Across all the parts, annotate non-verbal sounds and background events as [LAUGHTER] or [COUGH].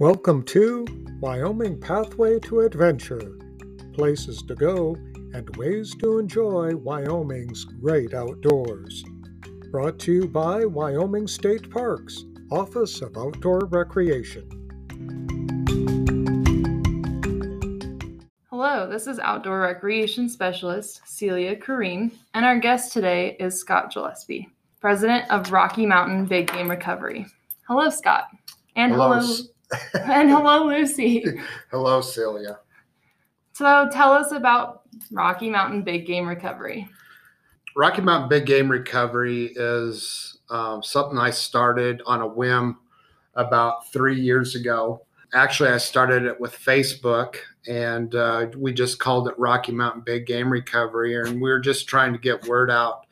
Welcome to Wyoming Pathway to Adventure places to go and ways to enjoy Wyoming's great outdoors. Brought to you by Wyoming State Parks, Office of Outdoor Recreation. Hello, this is Outdoor Recreation Specialist Celia Kareem, and our guest today is Scott Gillespie, President of Rocky Mountain Big Game Recovery. Hello, Scott. And Hello, hello, S- and [LAUGHS] hello, Lucy. Hello, Celia. So tell us about Rocky Mountain Big Game Recovery. Rocky Mountain Big Game Recovery is um, something I started on a whim about three years ago. Actually, I started it with Facebook, and uh, we just called it Rocky Mountain Big Game Recovery, and we were just trying to get word out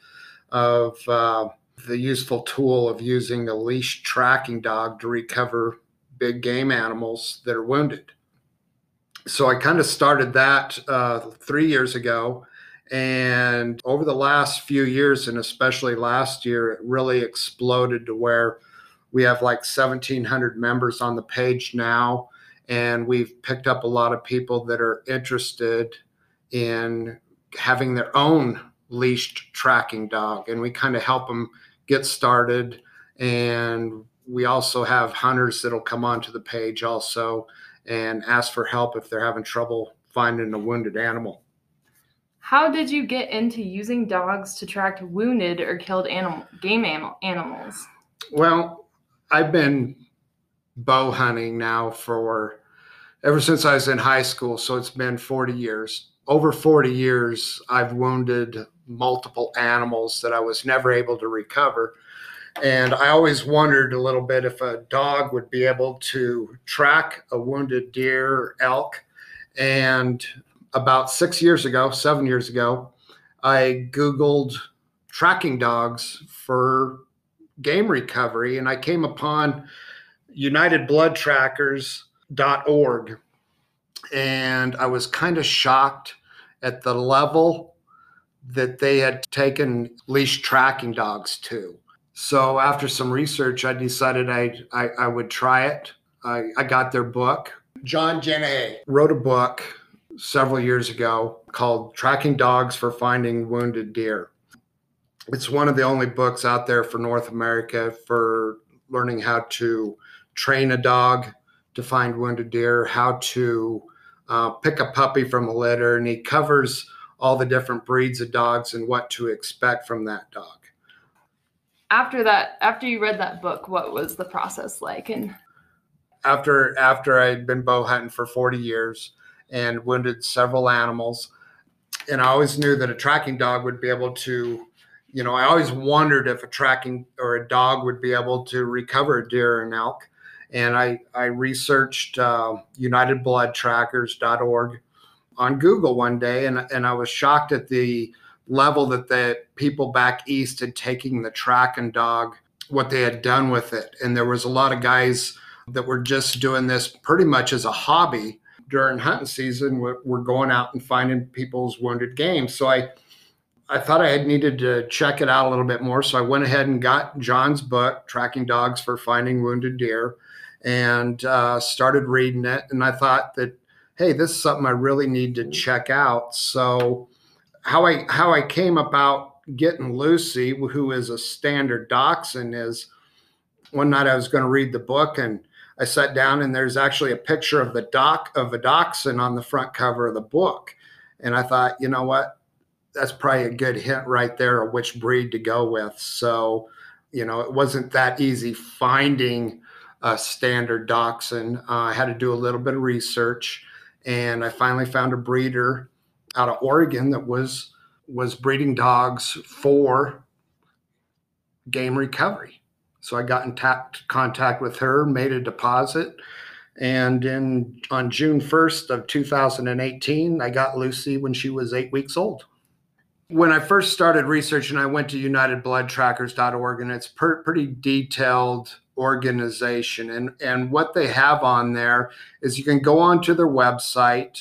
of uh, the useful tool of using a leash tracking dog to recover big game animals that are wounded. So I kind of started that uh, three years ago. And over the last few years, and especially last year, it really exploded to where we have like 1,700 members on the page now. And we've picked up a lot of people that are interested in having their own leashed tracking dog. And we kind of help them get started. And we also have hunters that'll come onto the page also and ask for help if they're having trouble finding a wounded animal. How did you get into using dogs to track wounded or killed animal, game animal, animals? Well, I've been bow hunting now for ever since I was in high school, so it's been 40 years. Over 40 years, I've wounded multiple animals that I was never able to recover. And I always wondered a little bit if a dog would be able to track a wounded deer elk. And about six years ago, seven years ago, I Googled tracking dogs for game recovery and I came upon UnitedBloodTrackers.org. And I was kind of shocked at the level that they had taken leash tracking dogs to. So after some research, I decided I, I, I would try it. I, I got their book. John Jeanneney wrote a book several years ago called Tracking Dogs for Finding Wounded Deer. It's one of the only books out there for North America for learning how to train a dog to find wounded deer, how to uh, pick a puppy from a litter, and he covers all the different breeds of dogs and what to expect from that dog. After that, after you read that book, what was the process like? And after after I'd been bow hunting for 40 years and wounded several animals, and I always knew that a tracking dog would be able to, you know, I always wondered if a tracking or a dog would be able to recover a deer or an elk. And I I researched uh, UnitedBloodTrackers.org on Google one day, and and I was shocked at the level that the people back east had taken the track and dog, what they had done with it, and there was a lot of guys that were just doing this pretty much as a hobby during hunting season. We're, we're going out and finding people's wounded game. So I, I thought I had needed to check it out a little bit more. So I went ahead and got John's book, Tracking Dogs for Finding Wounded Deer, and uh, started reading it. And I thought that, hey, this is something I really need to check out. So how I how I came about getting Lucy, who is a standard dachshund, is one night I was going to read the book and I sat down and there's actually a picture of the doc of a dachshund on the front cover of the book. And I thought, you know what? That's probably a good hint right there of which breed to go with. So, you know, it wasn't that easy finding a standard dachshund. Uh, I had to do a little bit of research and I finally found a breeder out of Oregon that was was breeding dogs for game recovery. So I got in ta- contact with her, made a deposit, and in on June 1st of 2018, I got Lucy when she was eight weeks old. When I first started researching, I went to UnitedBloodTrackers.org, and it's per- pretty detailed organization. And and what they have on there is you can go onto their website,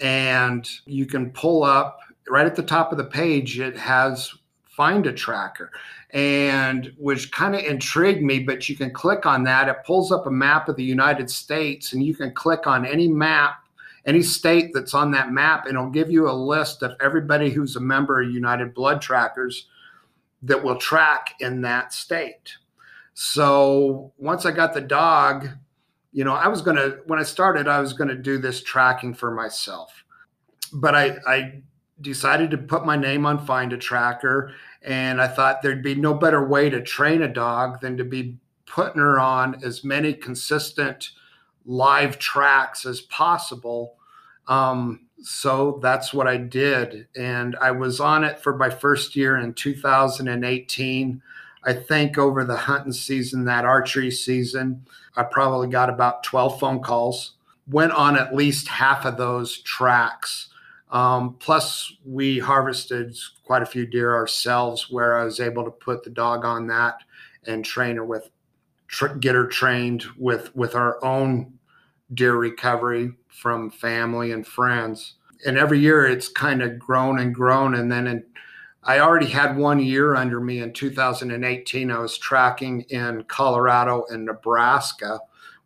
and you can pull up right at the top of the page. It has find a tracker and which kind of intrigued me but you can click on that it pulls up a map of the united states and you can click on any map any state that's on that map and it'll give you a list of everybody who's a member of united blood trackers that will track in that state so once i got the dog you know i was going to when i started i was going to do this tracking for myself. But i i decided to put my name on find a tracker and i thought there'd be no better way to train a dog than to be putting her on as many consistent live tracks as possible. Um, so that's what i did and i was on it for my first year in 2018 i think over the hunting season that archery season i probably got about 12 phone calls went on at least half of those tracks um, plus, we harvested quite a few deer ourselves, where I was able to put the dog on that and train her with, tr- get her trained with with our own deer recovery from family and friends. And every year, it's kind of grown and grown. And then in, I already had one year under me in 2018. I was tracking in Colorado and Nebraska,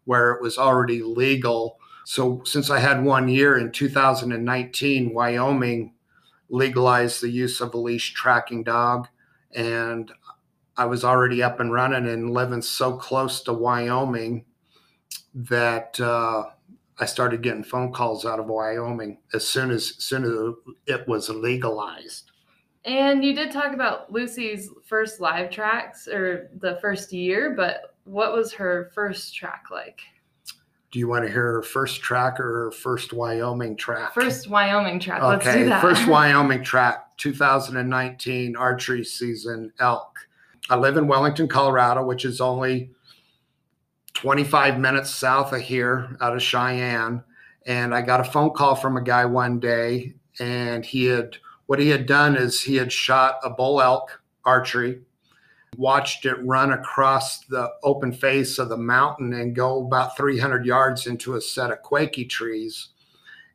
where it was already legal so since I had one year in 2019, Wyoming legalized the use of a leash tracking dog, and I was already up and running and living so close to Wyoming that uh, I started getting phone calls out of Wyoming as soon as, as soon as it was legalized. And you did talk about Lucy's first live tracks or the first year, but what was her first track like? Do you want to hear her first track or her first Wyoming track? First Wyoming track. Okay, Let's do that. first [LAUGHS] Wyoming track, 2019 archery season elk. I live in Wellington, Colorado, which is only 25 minutes south of here, out of Cheyenne. And I got a phone call from a guy one day, and he had what he had done is he had shot a bull elk archery watched it run across the open face of the mountain and go about 300 yards into a set of quaky trees.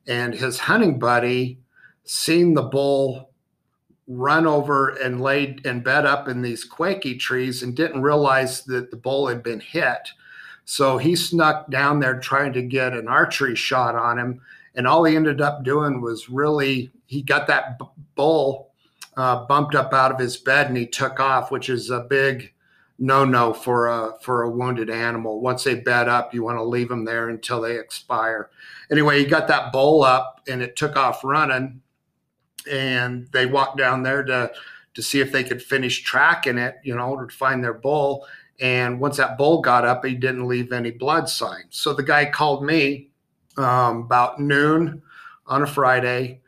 And his hunting buddy seen the bull run over and laid and bed up in these quaky trees and didn't realize that the bull had been hit. So he snuck down there trying to get an archery shot on him. And all he ended up doing was really, he got that bull uh, bumped up out of his bed and he took off, which is a big no-no for a for a wounded animal. Once they bed up, you want to leave them there until they expire. Anyway, he got that bull up and it took off running, and they walked down there to to see if they could finish tracking it, you know, to find their bull. And once that bull got up, he didn't leave any blood signs. So the guy called me um, about noon on a Friday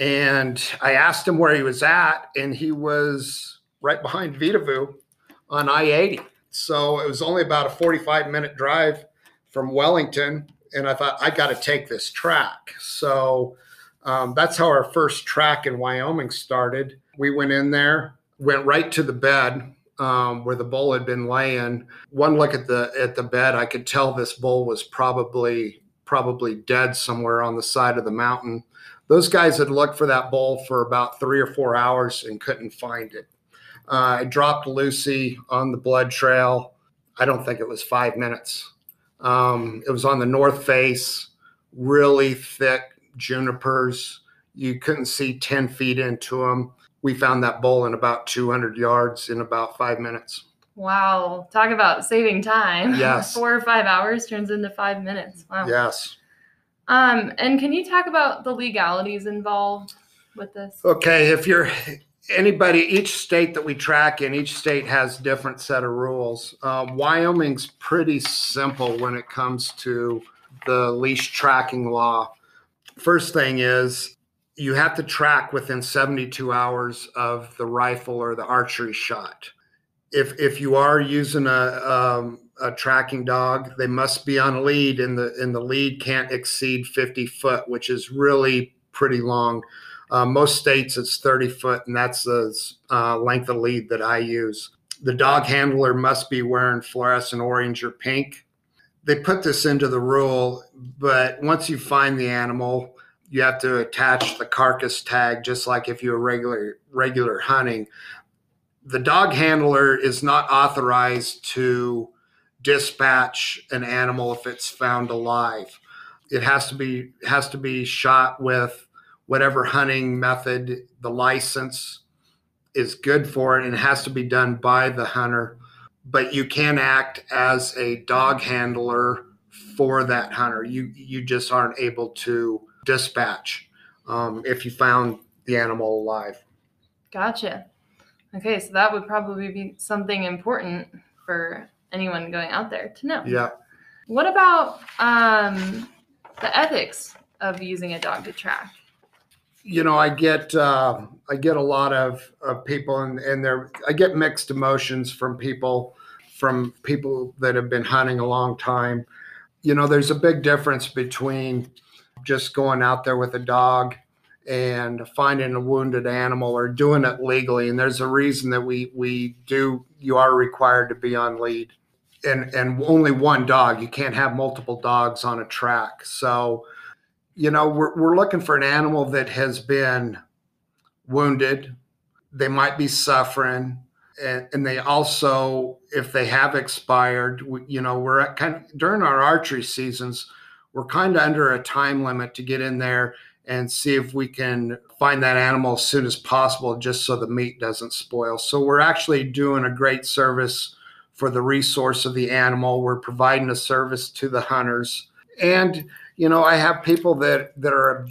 and I asked him where he was at, and he was right behind Vedauwoo on I 80. So it was only about a 45 minute drive from Wellington. And I thought, I got to take this track. So um, that's how our first track in Wyoming started. We went in there, went right to the bed um, where the bull had been laying. One look at the at the bed, I could tell this bull was probably probably dead somewhere on the side of the mountain those guys had looked for that bull for about three or four hours and couldn't find it. Uh, I dropped Lucy on the blood trail. I don't think it was five minutes. Um, it was on the north face, really thick junipers. You couldn't see 10 feet into them. We found that bull in about 200 yards in about five minutes. Wow. Talk about saving time. Yes. [LAUGHS] Four or five hours turns into five minutes. Wow. Yes. Um, and can you talk about the legalities involved with this? Okay, if you're anybody, each state that we track in, each state has different set of rules. Uh, Wyoming's pretty simple when it comes to the leash tracking law. First thing is you have to track within 72 hours of the rifle or the archery shot. If if you are using a um, a tracking dog. They must be on a lead, and the and the lead can't exceed 50 foot, which is really pretty long. Uh, most states it's 30 foot, and that's the uh, length of lead that I use. The dog handler must be wearing fluorescent orange or pink. They put this into the rule, but once you find the animal, you have to attach the carcass tag, just like if you were regular regular hunting. the dog handler is not authorized to dispatch an animal if it's found alive. It has to be has to be shot with whatever hunting method the license is good for it and it has to be done by the hunter but you can act as a dog handler for that hunter you you just aren't able to dispatch um, if you found the animal alive Gotcha. Okay, so that would probably be something important for anyone going out there to know. yeah What about um, the ethics of using a dog to track? you know, I get uh, I get a lot of, of people, and and there I get mixed emotions from people from people that have been hunting a long time. You know, there's a big difference between just going out there with a dog and finding a wounded animal or doing it legally. And there's a reason that we we do you are required to be on lead. And and only one dog. You can't have multiple dogs on a track. So you know, we're, we're looking for an animal that has been wounded. They might be suffering. And, and they also, if they have expired, we, you know, we're at kind of during our archery seasons, we're kind of under a time limit to get in there and see if we can find that animal as soon as possible, just so the meat doesn't spoil. So we're actually doing a great service for the resource of the animal. We're providing a service to the hunters. And you know, I have people that that are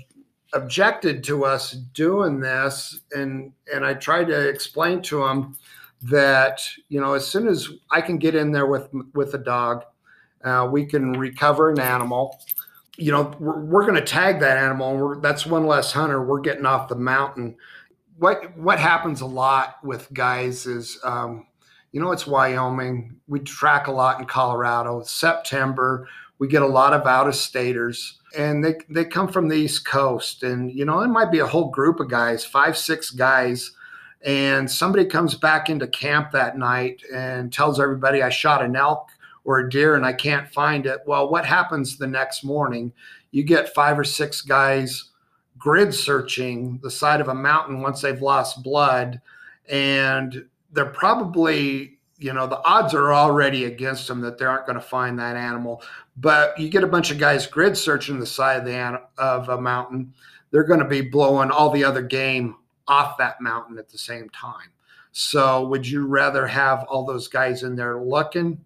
objected to us doing this, and and I try to explain to them that you know, as soon as I can get in there with with a dog, uh, we can recover an animal. You know, we're, we're going to tag that animal, we're, that's one less hunter. We're getting off the mountain. What what happens a lot with guys is, um, you know, it's Wyoming. We track a lot in Colorado. September, we get a lot of out of staters and they, they come from the east coast and you know it might be a whole group of guys five six guys and somebody comes back into camp that night and tells everybody i shot an elk or a deer and i can't find it well what happens the next morning? You get five or six guys grid searching the side of a mountain once they've lost blood and they're probably you know the odds are already against them that they aren't going to find that animal. But you get a bunch of guys grid searching the side of the of a mountain they're going to be blowing all the other game off that mountain at the same time. So would you rather have all those guys in there looking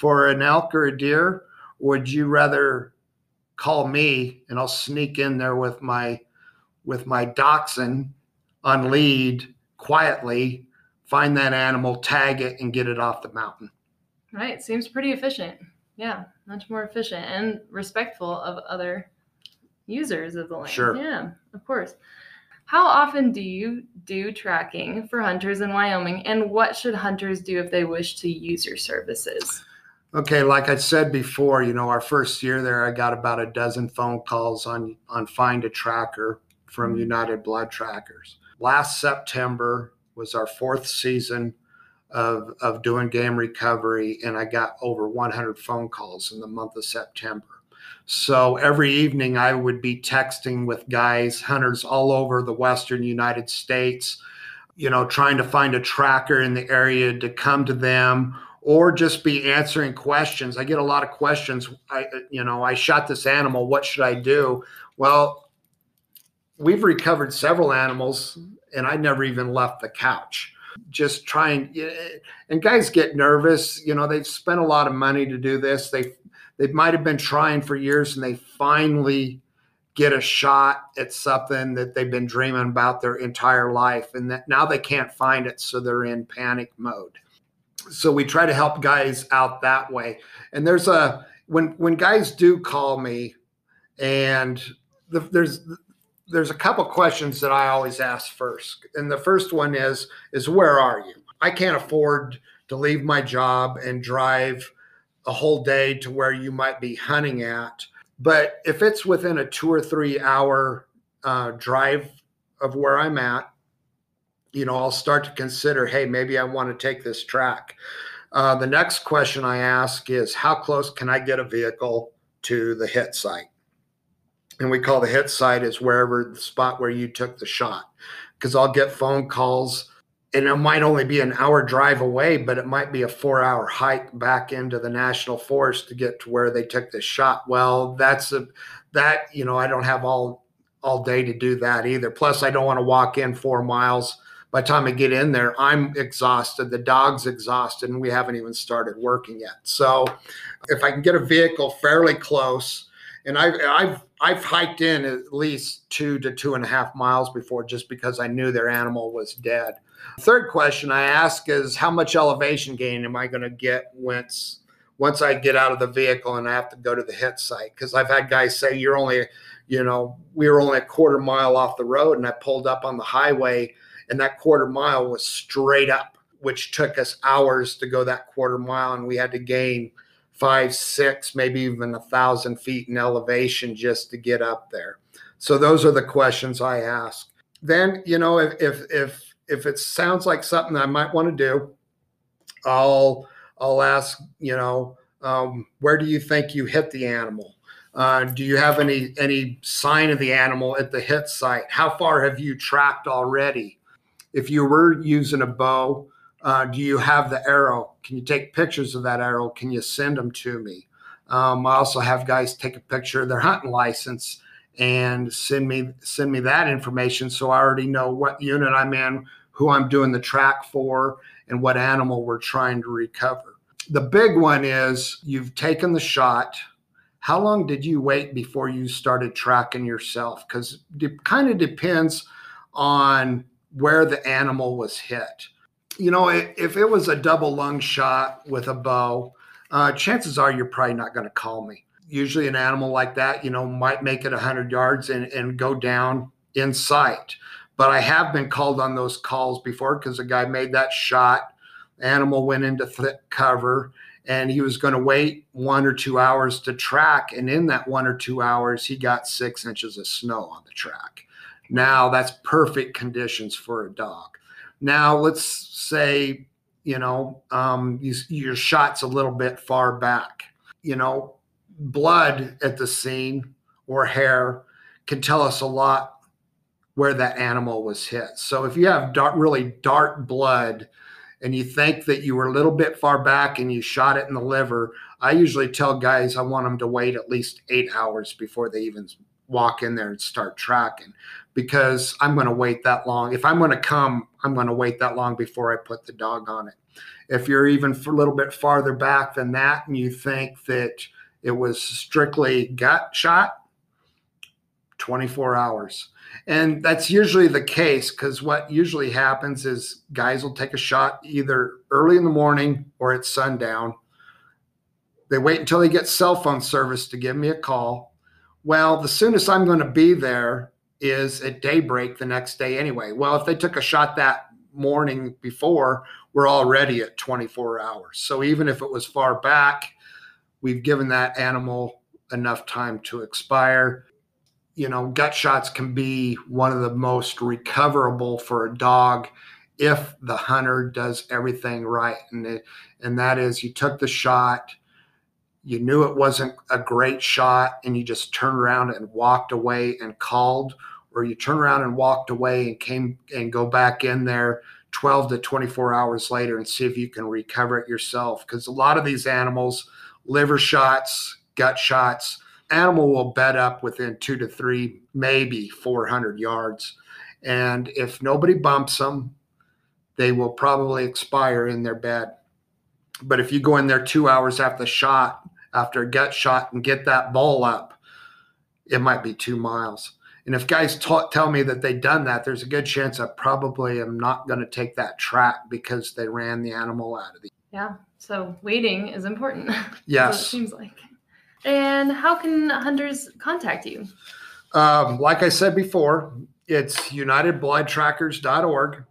for an elk or a deer would you rather call me and i'll sneak in there with my with my dachshund on lead quietly find that animal, tag it, and get it off the mountain. Right. Seems pretty efficient. Yeah. Much more efficient and respectful of other users of the land. Sure. Yeah, of course. How often do you do tracking for hunters in Wyoming, and what should hunters do if they wish to use your services? Okay, like I said before, you know, our first year there, I got about a dozen phone calls on on find a tracker from Mhm. United Blood Trackers. Last September was our fourth season of of doing game recovery, and I got over 100 phone calls in the month of September. So every evening I would be texting with guys, hunters all over the western United States, you know, trying to find a tracker in the area to come to them or just be answering questions. I get a lot of questions. I, uh, you know, I shot this animal. What should I do? Well, we've recovered several animals, and I never even left the couch. Just trying, and guys get nervous. You know, they've spent a lot of money to do this. They they might have been trying for years, and they finally get a shot at something that they've been dreaming about their entire life, and that now they can't find it, so they're in panic mode so we try to help guys out that way. And there's a when when guys do call me and the, there's there's a couple questions that i always ask first. And the first one is is where are you? I can't afford to leave my job and drive a whole day to where you might be hunting at. But if it's within a two or three hour uh, drive of where i'm at you know, I'll start to consider, hey, maybe I want to take this track. Uh, the next question I ask is, how close can I get a vehicle to the hit site? And we call the hit site is wherever the spot where you took the shot, because I'll get phone calls and it might only be an hour drive away, but it might be a four hour hike back into the national forest to get to where they took the shot. Well, that's a that you know I don't have all all day to do that either. Plus, I don't want to walk in four miles. By the time I get in there, I'm exhausted. The dog's exhausted, and we haven't even started working yet. So, if I can get a vehicle fairly close, and I've I've I've hiked in at least two to two and a half miles before, just because I knew their animal was dead. Third question I ask is how much elevation gain am I going to get once once I get out of the vehicle and I have to go to the hit site? Because I've had guys say you're only you know, we were only a quarter mile off the road and I pulled up on the highway and that quarter mile was straight up, which took us hours to go that quarter mile. And we had to gain five, six, maybe even a thousand feet in elevation just to get up there. So those are the questions I ask. Then, you know, if if if if it sounds like something I might want to do, I'll I'll ask, you know, um, where do you think you hit the animal? Uh, do you have any any sign of the animal at the hit site? How far have you tracked already? If you were using a bow, uh, do you have the arrow? Can you take pictures of that arrow? Can you send them to me? Um, I also have guys take a picture of their hunting license and send me send me that information, so I already know what unit I'm in, who I'm doing the track for, and what animal we're trying to recover. The big one is you've taken the shot how long did you wait before you started tracking yourself? Because it kind of depends on where the animal was hit. You know, if it was a double lung shot with a bow, uh, chances are you're probably not going to call me. Usually, an animal like that, you know, might make it 100 yards and, and go down in sight. But I have been called on those calls before because a guy made that shot. Animal went into thick cover and he was going to wait one or two hours to track. And in that one or two hours, he got six inches of snow on the track. Now that's perfect conditions for a dog. Now let's say, you know, um, you, your shot's a little bit far back. You know, blood at the scene or hair can tell us a lot where that animal was hit. So if you have dark, really dark blood and you think that you were a little bit far back and you shot it in the liver, I usually tell guys I want them to wait at least eight hours before they even walk in there and start tracking because I'm going to wait that long. If I'm going to come, I'm going to wait that long before I put the dog on it. If you're even a little bit farther back than that and you think that it was strictly gut shot, 24 hours. And that's usually the case because what usually happens is guys will take a shot either early in the morning or at sundown. They wait until they get cell phone service to give me a call. Well, the soonest I'm going to be there is at daybreak the next day anyway. Well, if they took a shot that morning before, we're already at 24 hours. So even if it was far back, we've given that animal enough time to expire you know, gut shots can be one of the most recoverable for a dog if the hunter does everything right. And, it, and that is you took the shot, you knew it wasn't a great shot, and you just turned around and walked away and called, or you turn around and walked away and came and go back in there 12 to 24 hours later and see if you can recover it yourself. Because a lot of these animals, liver shots, gut shots, animal will bed up within two to three, maybe 400 yards. And if nobody bumps them, they will probably expire in their bed. But if you go in there two hours after the shot, after a gut shot, and get that ball up, it might be two miles. And if guys ta- tell me that they've done that, there's a good chance I probably am not going to take that track because they ran the animal out of the. Yeah. So waiting is important. [LAUGHS] Yes. it seems like. And how can hunters contact you? Um, like I said before, it's unitedbloodtrackers.org.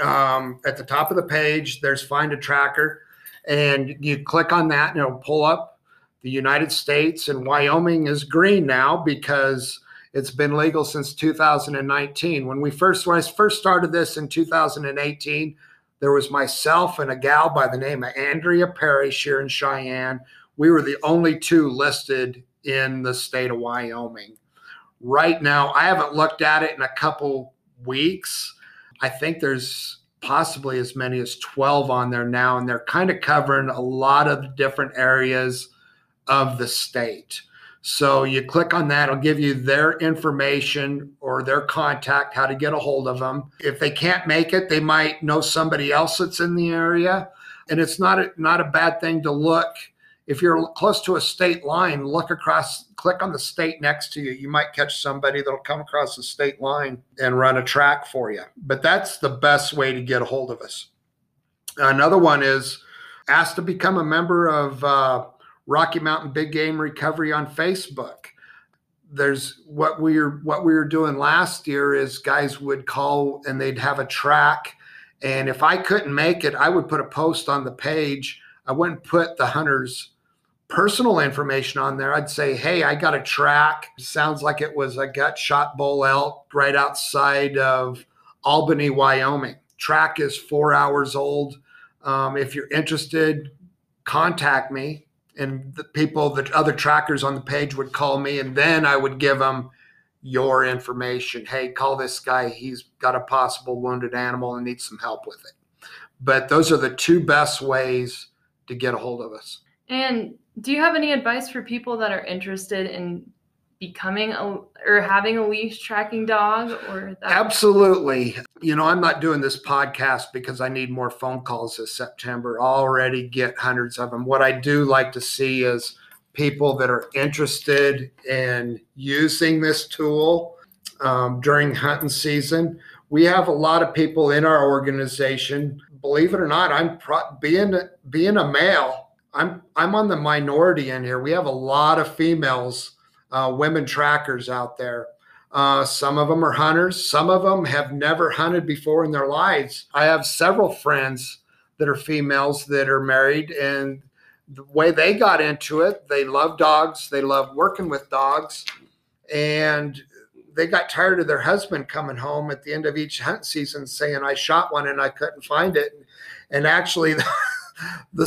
Um, at the top of the page, there's find a tracker, and you click on that, and it'll pull up the United States. And Wyoming is green now because it's been legal since 2019. When we first, when I first started this in 2018, there was myself and a gal by the name of Andrea Parrish here in Cheyenne we were the only two listed in the state of Wyoming. Right now, I haven't looked at it in a couple weeks. I think there's possibly as many as 12 on there now, and they're kind of covering a lot of different areas of the state. So you click on that, it'll give you their information or their contact, how to get a hold of them. If they can't make it, they might know somebody else that's in the area. And it's not a, not a bad thing to look. If you're close to a state line, look across, click on the state next to you. You might catch somebody that'll come across the state line and run a track for you. But that's the best way to get a hold of us. Another one is ask to become a member of uh, Rocky Mountain Big Game Recovery on Facebook. There's what we are what we were doing last year is guys would call and they'd have a track, and if I couldn't make it, I would put a post on the page. I wouldn't put the hunters personal information on there. I'd say, hey, I got a track. Sounds like it was a gut shot bull elk right outside of Albany, Wyoming. Track is four hours old. Um, if you're interested, contact me and the people, the other trackers on the page would call me, and then I would give them your information. Hey, call this guy. He's got a possible wounded animal and needs some help with it. But those are the two best ways to get a hold of us. And do you have any advice for people that are interested in becoming a or having a leash tracking dog or that? absolutely. You know i'm not doing this podcast because i need more phone calls this september. I already get hundreds of them what i do like to see is people that are interested in using this tool um, during hunting season. We have a lot of people in our organization. Believe it or not i'm pro- being being a male i'm i'm on the minority in here we have a lot of females uh, women trackers out there. Uh, some of them are hunters. Some of them have never hunted before in their lives. I have several friends that are females that are married, and the way they got into it, they love dogs. They love working with dogs, and they got tired of their husband coming home at the end of each hunt season saying, "I shot one and I couldn't find it." And actually, [LAUGHS] [LAUGHS] the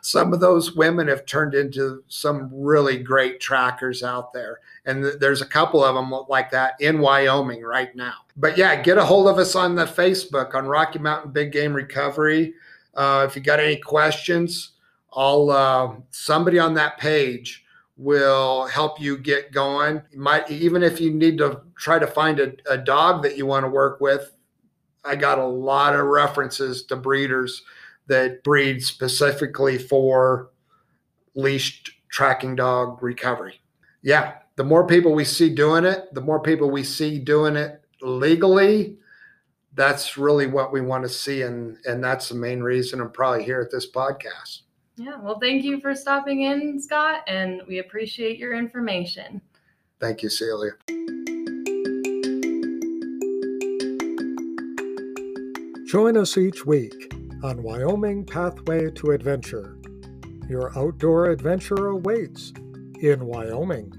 some, of those women have turned into some really great trackers out there. And th- there's a couple of them like that in wyoming right now. But yeah get a hold of us on the facebook on rocky mountain big game recovery. Uh, if you got any questions i'll uh, somebody on that page will help you get going. You might even if you need to try to find a, a dog that you want to work with i got a lot of references to breeders that breed specifically for leashed tracking dog recovery. Yeah, the more people we see doing it, the more people we see doing it legally, that's really what we want to see and and that's the main reason I'm probably here at this podcast. Yeah, well thank you for stopping in, Scott, and we appreciate your information. Thank you, Celia. Join us each week on Wyoming Pathway to Adventure. Your outdoor adventure awaits in Wyoming.